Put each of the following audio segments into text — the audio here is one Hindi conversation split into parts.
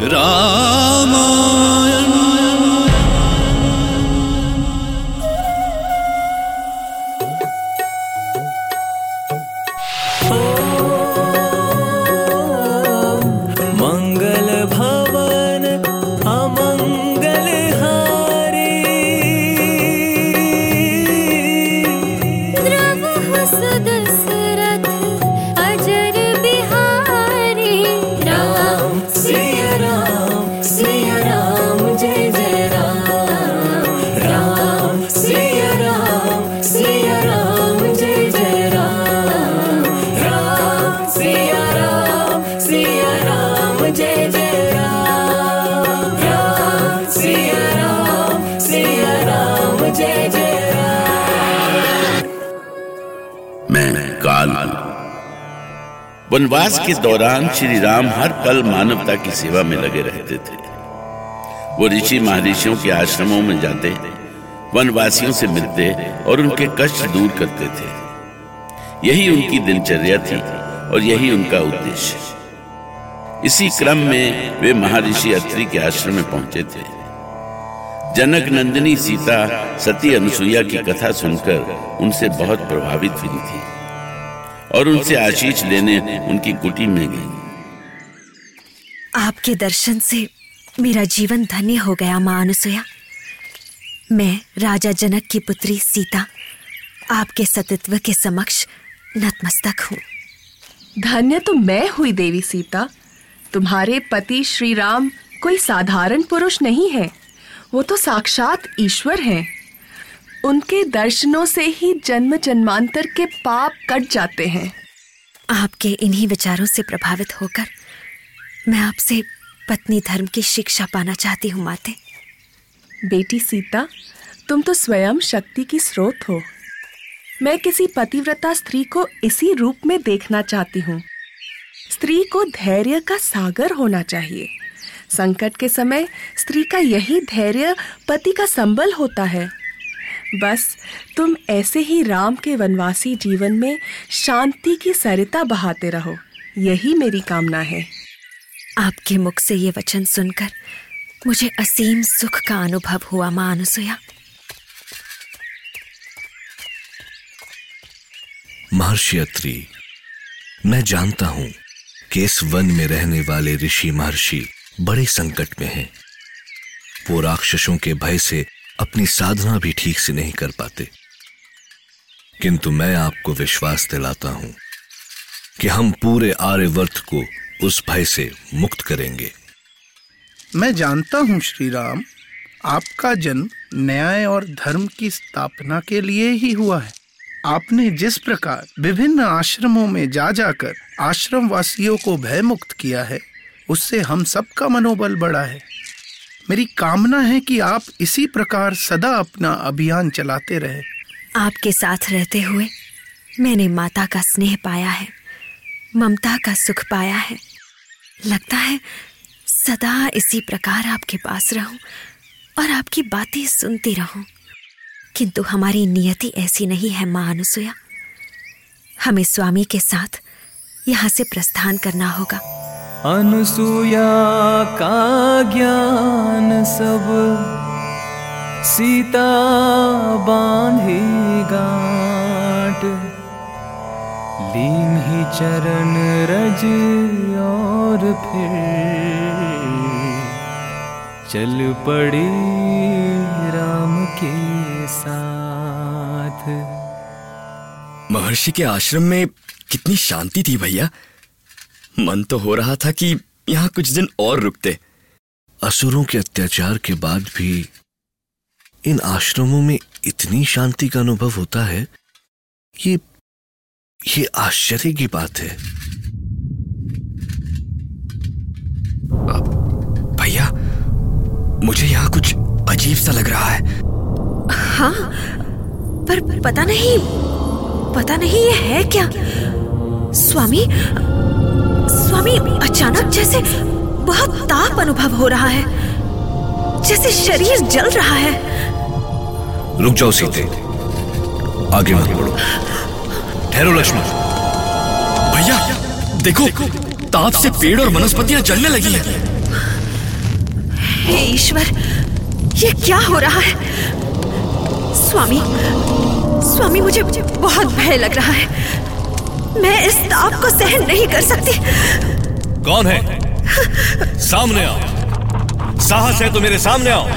Rama वनवास के दौरान श्री राम हर पल मानवता की सेवा में लगे रहते थे। वो ऋषि महर्षियों के आश्रमों में जाते, वनवासियों से मिलते और उनके कष्ट दूर करते थे। यही उनकी दिनचर्या थी और यही उनका उद्देश्य। इसी क्रम में वे महर्षि अत्रि के आश्रम में पहुँचे थे। जनक नंदिनी सीता, सती अनुसुईया की कथा सुनकर उनसे बहुत प्रभावित हुई थी। और उनसे आशीष लेने उनकी कुटी में गई। आपके दर्शन से मेरा जीवन धन्य हो गया माँ अनुसुया मैं राजा जनक की पुत्री सीता आपके सतित्व के समक्ष नतमस्तक हूँ। धन्य तो मैं हुई देवी सीता। तुम्हारे पति श्री राम कोई साधारण पुरुष नहीं है। वो तो साक्षात ईश्वर हैं। उनके दर्शनों से ही जन्म जन्मांतर के पाप कट जाते हैं। आपके इन्हीं विचारों से प्रभावित होकर मैं आपसे पत्नी धर्म की शिक्षा पाना चाहती हूँ माते। बेटी सीता तुम तो स्वयं शक्ति की स्रोत हो। मैं किसी पतिव्रता स्त्री को इसी रूप में देखना चाहती हूँ। स्त्री को धैर्य का सागर होना चाहिए। संकट के समय स्त्री का यही धैर्य पति का संबल होता है। बस तुम ऐसे ही राम के वनवासी जीवन में शांति की सरिता बहाते रहो। यही मेरी कामना है। आपके मुख से ये वचन सुनकर मुझे असीम सुख का अनुभव हुआ माँ अनुसुया महर्षि अत्रि मैं जानता हूँ कि इस वन में रहने वाले ऋषि महर्षि बड़े संकट में हैं। वो राक्षसों के भय से अपनी साधना भी ठीक से नहीं कर पाते। किंतु मैं आपको विश्वास दिलाता हूँ कि हम पूरे आर्यवर्त को उस भय से मुक्त करेंगे। मैं जानता हूँ श्री राम आपका जन्म न्याय और धर्म की स्थापना के लिए ही हुआ है। आपने जिस प्रकार विभिन्न आश्रमों में जा जाकर आश्रम वासियों को भय मुक्त किया है, उससे हम सबका मनोबल बढ़ा है। मेरी कामना है कि आप इसी प्रकार सदा अपना अभियान चलाते रहे। आपके साथ रहते हुए मैंने माता का स्नेह पाया है ममता का सुख पाया है। लगता है सदा इसी प्रकार आपके पास रहूँ और आपकी बातें सुनती रहूँ। किंतु हमारी नियति ऐसी नहीं है माँ अनुसुया हमें स्वामी के साथ यहाँ से प्रस्थान करना होगा। अनुसुया का ज्ञान सब सीता बांधे गांठ लीन ही चरण रज और फिर चल पड़ी राम के साथ। महर्षि के आश्रम में कितनी शांति थी भैया। मन तो हो रहा था कि यहाँ कुछ दिन और रुकते। असुरों के अत्याचार के बाद भी इन आश्रमों में इतनी शांति का अनुभव होता है, ये ये आश्चर्य की बात है। भैया, मुझे यहाँ कुछ अजीब सा लग रहा है। हाँ पर पता नहीं पता नहीं ये है क्या? स्वामी स्वामी अचानक जैसे बहुत ताप अनुभव हो रहा है। जैसे शरीर जल रहा है। रुक जाओ सीते। आगे मत बढ़ो। ठहरो लक्ष्मण। भैया देखो ताप से पेड़ और वनस्पतियाँ जलने लगी हैं। हे ईश्वर ये क्या हो रहा है? स्वामी स्वामी मुझे मुझे बहुत भय लग रहा है। मैं इस ताप को सहन नहीं कर सकती। कौन है? सामने आओ। साहस है तो मेरे सामने आओ।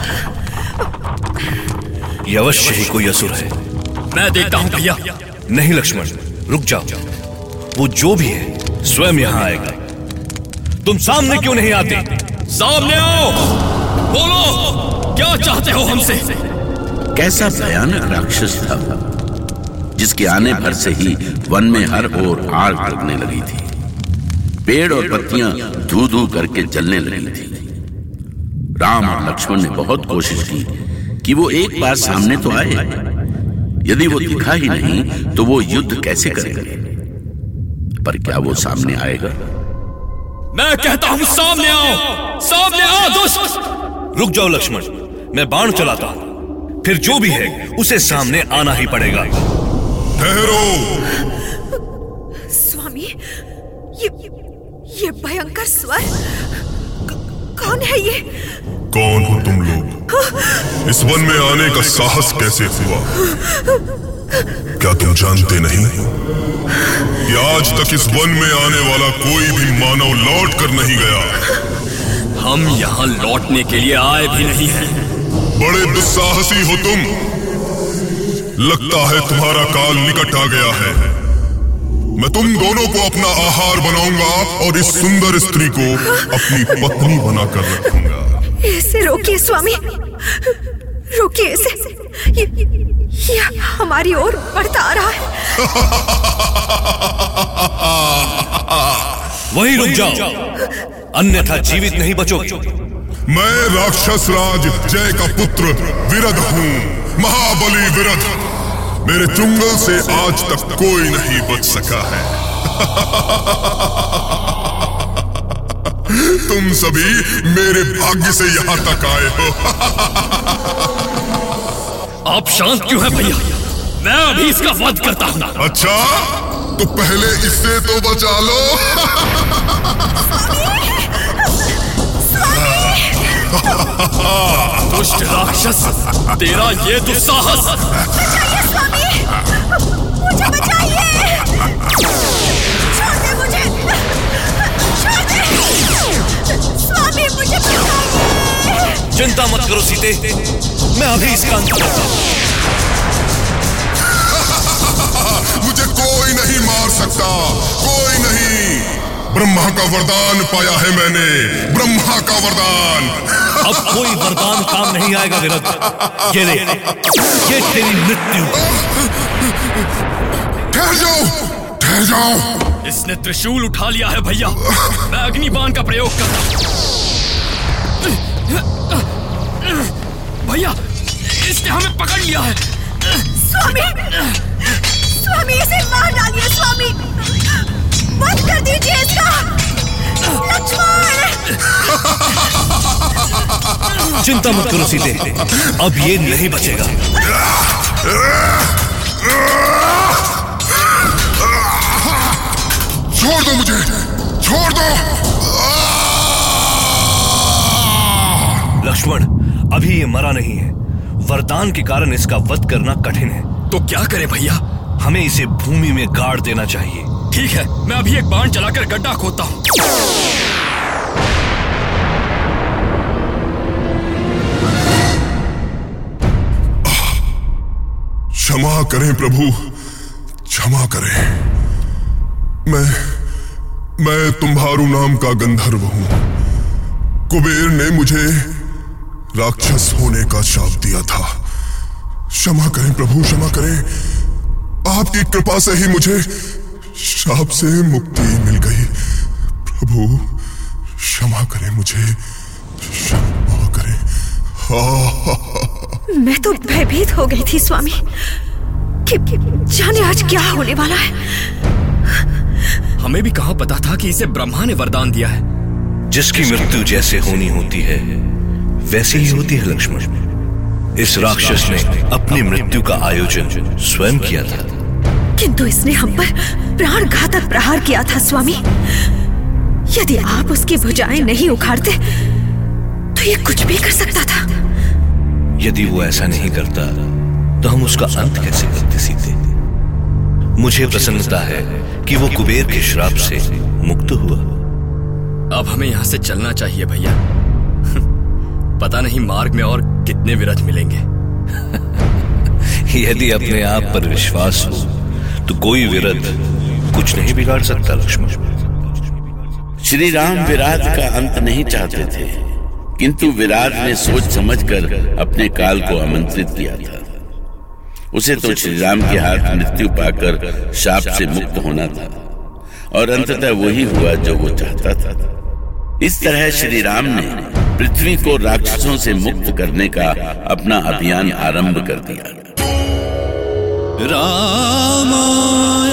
ये अवश्य ही कोई असुर है। मैं देखता हूँ भैया। नहीं लक्ष्मण, रुक जाओ। वो जो भी है, स्वयं यहाँ आएगा। तुम सामने क्यों नहीं आते? सामने आओ। बोलो, क्या चाहते हो हमसे? कैसा भयानक राक्षस था, जिसके आने भर से ही वन में हर ओर आग लगने लगी थी। पेड़ और पत्तियाँ धू धू करके जलने लगी थी। राम और लक्ष्मण ने बहुत कोशिश की कि वो एक बार सामने तो आए। यदि वो दिखा ही नहीं तो वो युद्ध कैसे करेंगे? पर क्या वो सामने आएगा? मैं कहता हूँ सामने आओ! सामने आओ दोस्त! रुक जाओ लक्ष्मण। मैं बाण चलाता हूँ। फिर जो भी है उसे सामने आना ही पड़ेगा। ठहरो! स्वामी ये ये भयंकर स्वर? कौन है ये? कौन हो तुम लोग? इस वन में आने का साहस कैसे हुआ? क्या तुम जानते नहीं? कि आज तक इस वन में आने वाला कोई भी मानव लौट कर नहीं गया। हम यहाँ लौटने के लिए आए भी नहीं हैं। बड़े दुस्साहसी हो तुम। लगता है तुम्हारा काल निकट आ गया है। मैं तुम दोनों को अपना आहार बनाऊँगा और इस सुंदर स्त्री को अपनी पत्नी बनाकर रखूँगा। इसे रोकिए स्वामी। रोकिए इसे। ये, ये हमारी ओर बढ़ता आ रहा है। वहीं रुक जाओ। अन्यथा जीवित नहीं बचोगे। मैं राक्षस राज जय का पुत्र विरध हूँ। महाबली विरध मेरे चुंगल से आज तक कोई नहीं बच सका है। तुम सभी मेरे भाग्य से यहाँ तक आए हो। आप शांत क्यों हैं भैया? मैं अभी इसका वध करता हूँ। अच्छा तो पहले इससे तो बचा लो। दुष्ट राक्षस तेरा ये दुस्साहस। मुझे बचाइए। छोड़ दे मुझे। छोड़ दे। स्वामी मुझे बचाइए। चिंता मत करो सीते मैं अभी इसका अंत करता हूँ। मुझे कोई नहीं मार सकता। ब्रह्मा का वरदान पाया है मैंने। ब्रह्मा का वरदान। अब कोई वरदान काम नहीं आएगा विरत ये ले ये तेरी मृत्यु। ठहर जाओ ठहर जाओ। इसने त्रिशूल उठा लिया है भैया। मैं अग्निबाण का प्रयोग करता हूँ। भैया इसने हमें पकड़ लिया है। स्वामी स्वामी इसे मार डालिए स्वामी। बंद कर दीजिए इसका। लक्ष्मण! चिंता मत करो सीते। अब ये नहीं बचेगा। छोड़ दो मुझे। छोड़ दो। लक्ष्मण अभी ये मरा नहीं है। वरदान के कारण इसका वध करना कठिन है। तो क्या करें भैया? हमें इसे भूमि में गाड़ देना चाहिए। ठीक है, मैं अभी एक बाण चलाकर गड्ढा खोदता हूँ। क्षमा करें प्रभु, क्षमा करें। मैं मैं तुम्हारू नाम का गंधर्व हूँ। कुबेर ने मुझे राक्षस होने का शाप दिया था। क्षमा करें प्रभु, क्षमा करें। आपकी कृपा से ही मुझे शाप से मुक्ति मिल गई। प्रभु क्षमा करें मुझे क्षमा करें। हा मैं तो भयभीत हो गई थी स्वामी कि कि जाने आज क्या होने वाला है। हमें भी कहा पता था कि इसे ब्रह्मा ने वरदान दिया है। जिसकी मृत्यु जैसे होनी होती है वैसे ही होती है लक्ष्मण। इस राक्षस ने अपनी मृत्यु का आयोजन स्वयं किया था। किंतु इसने हम पर प्राण घातक प्रहार किया था स्वामी। यदि आप उसकी भुजाएँ नहीं उखाड़ते तो ये कुछ भी कर सकता था। यदि वो ऐसा नहीं करता तो हम उसका अंत कैसे करते सीते? मुझे प्रसन्नता है कि वो कुबेर के श्राप से मुक्त हुआ। अब हमें यहाँ से चलना चाहिए भैया। पता नहीं मार्ग में और कितने विरज मिलेंगे। यदि अपने आप पर विश्वास हो तो कोई विरध कुछ नहीं बिगाड़ सकता, लक्ष्मण। श्री राम विराट का अंत नहीं चाहते थे, किंतु विराट ने सोच समझकर अपने काल को आमंत्रित किया था। उसे तो श्री राम के हाथ मृत्यु पाकर शाप से मुक्त होना था, और अंततः वही हुआ जो वो चाहता था। इस तरह श्री राम ने पृथ्वी को राक्षसों से मुक्त करने का अपना अभियान आरंभ कर दिया। রামায়